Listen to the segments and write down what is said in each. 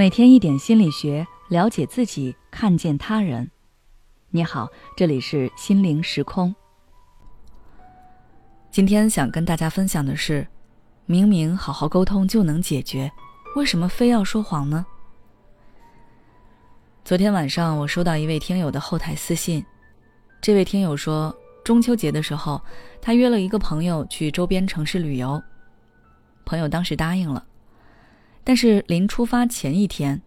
每天一点心理学，了解自己，看见他人。你好，这里是心灵时空。今天想跟大家分享的是，明明好好沟通就能解决，为什么非要说谎呢？昨天晚上我收到一位听友的后台私信，这位听友说，中秋节的时候，他约了一个朋友去周边城市旅游，朋友当时答应了。但是临出发前一天，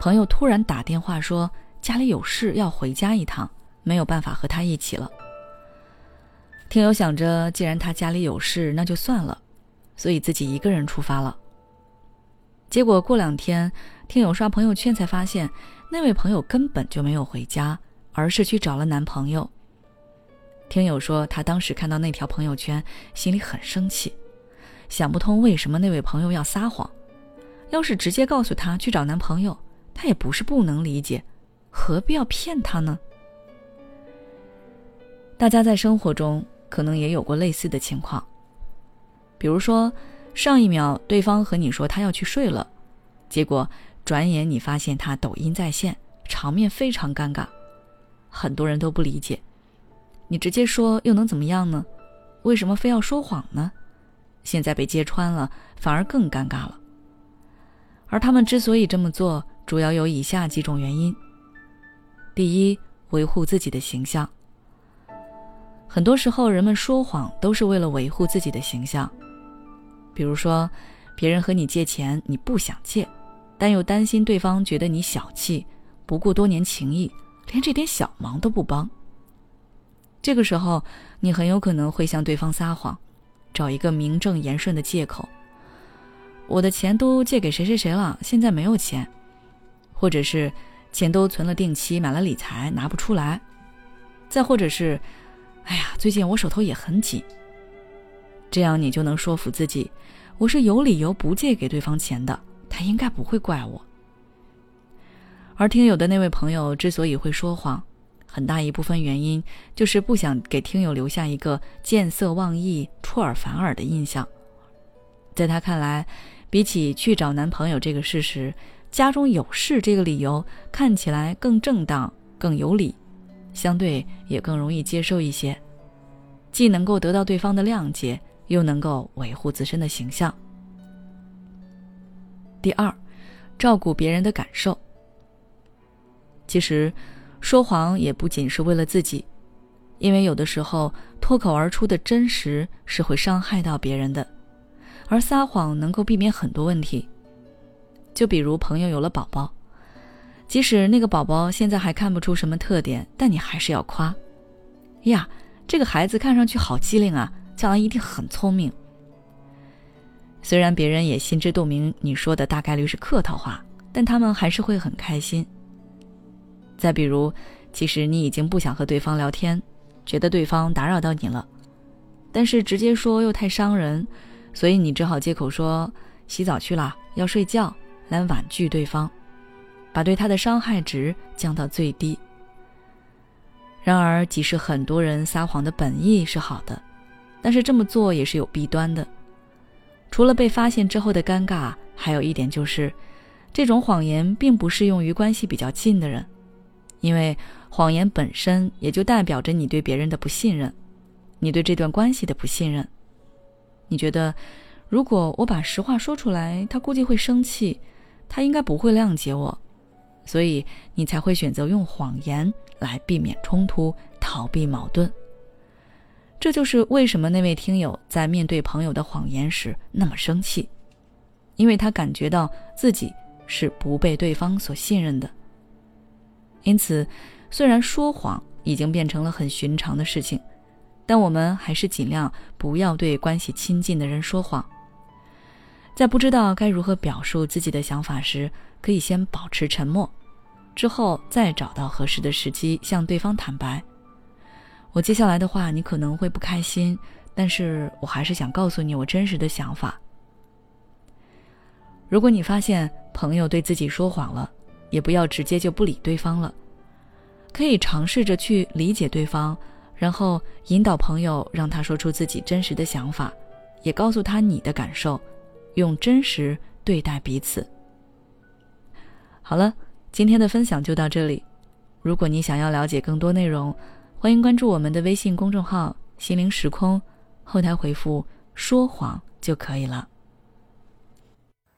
朋友突然打电话说家里有事要回家一趟，没有办法和他一起了。听友想着，既然他家里有事，那就算了，所以自己一个人出发了。结果过两天，听友刷朋友圈才发现，那位朋友根本就没有回家，而是去找了男朋友。听友说，他当时看到那条朋友圈，心里很生气，想不通为什么那位朋友要撒谎。要是直接告诉他去找男朋友，他也不是不能理解，何必要骗他呢？大家在生活中可能也有过类似的情况，比如说上一秒对方和你说他要去睡了，结果转眼你发现他抖音在线，场面非常尴尬，很多人都不理解，你直接说又能怎么样呢？为什么非要说谎呢？现在被揭穿了，反而更尴尬了。而他们之所以这么做，主要有以下几种原因：第一，维护自己的形象。很多时候，人们说谎都是为了维护自己的形象。比如说，别人和你借钱，你不想借，但又担心对方觉得你小气，不顾多年情谊，连这点小忙都不帮。这个时候，你很有可能会向对方撒谎，找一个名正言顺的借口。我的钱都借给谁谁谁了，现在没有钱，或者是钱都存了定期，买了理财拿不出来，再或者是，哎呀，最近我手头也很紧。这样你就能说服自己，我是有理由不借给对方钱的，他应该不会怪我。而听友的那位朋友之所以会说谎，很大一部分原因就是不想给听友留下一个见色忘义、出尔反尔的印象，在他看来。比起去找男朋友这个事实，家中有事这个理由看起来更正当、更有理，相对也更容易接受一些，既能够得到对方的谅解，又能够维护自身的形象。第二，照顾别人的感受。其实，说谎也不仅是为了自己，因为有的时候脱口而出的真实是会伤害到别人的。而撒谎能够避免很多问题，就比如朋友有了宝宝，即使那个宝宝现在还看不出什么特点，但你还是要夸，呀，这个孩子看上去好机灵啊，将来一定很聪明。虽然别人也心知肚明你说的大概率是客套话，但他们还是会很开心。再比如，其实你已经不想和对方聊天，觉得对方打扰到你了，但是直接说又太伤人。所以你只好借口说洗澡去了，要睡觉，来婉拒对方，把对他的伤害值降到最低。然而，即使很多人撒谎的本意是好的，但是这么做也是有弊端的。除了被发现之后的尴尬，还有一点就是，这种谎言并不适用于关系比较近的人，因为谎言本身也就代表着你对别人的不信任，你对这段关系的不信任。你觉得，如果我把实话说出来，他估计会生气，他应该不会谅解我，所以你才会选择用谎言来避免冲突、逃避矛盾。这就是为什么那位听友在面对朋友的谎言时那么生气，因为他感觉到自己是不被对方所信任的。因此，虽然说谎已经变成了很寻常的事情。但我们还是尽量不要对关系亲近的人说谎。在不知道该如何表述自己的想法时，可以先保持沉默，之后再找到合适的时机向对方坦白。我接下来的话你可能会不开心，但是我还是想告诉你我真实的想法。如果你发现朋友对自己说谎了，也不要直接就不理对方了，可以尝试着去理解对方。然后引导朋友，让他说出自己真实的想法，也告诉他你的感受，用真实对待彼此。好了，今天的分享就到这里。如果你想要了解更多内容，欢迎关注我们的微信公众号“心灵时空”，后台回复“说谎”就可以了。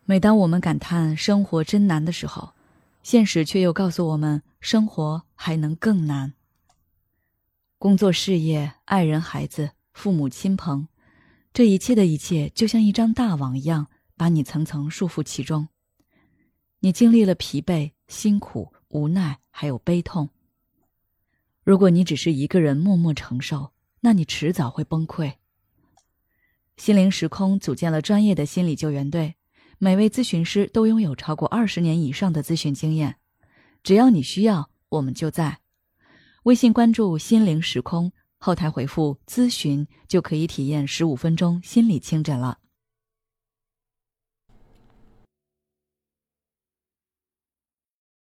每当我们感叹生活真难的时候，现实却又告诉我们，生活还能更难。工作、事业、爱人、孩子、父母亲朋，这一切的一切，就像一张大网一样，把你层层束缚其中。你经历了疲惫、辛苦、无奈，还有悲痛。如果你只是一个人默默承受，那你迟早会崩溃。心灵时空组建了专业的心理救援队，每位咨询师都拥有超过二十年以上的咨询经验。只要你需要，我们就在。微信关注“心灵时空”，后台回复“咨询”就可以体验十五分钟心理清诊了。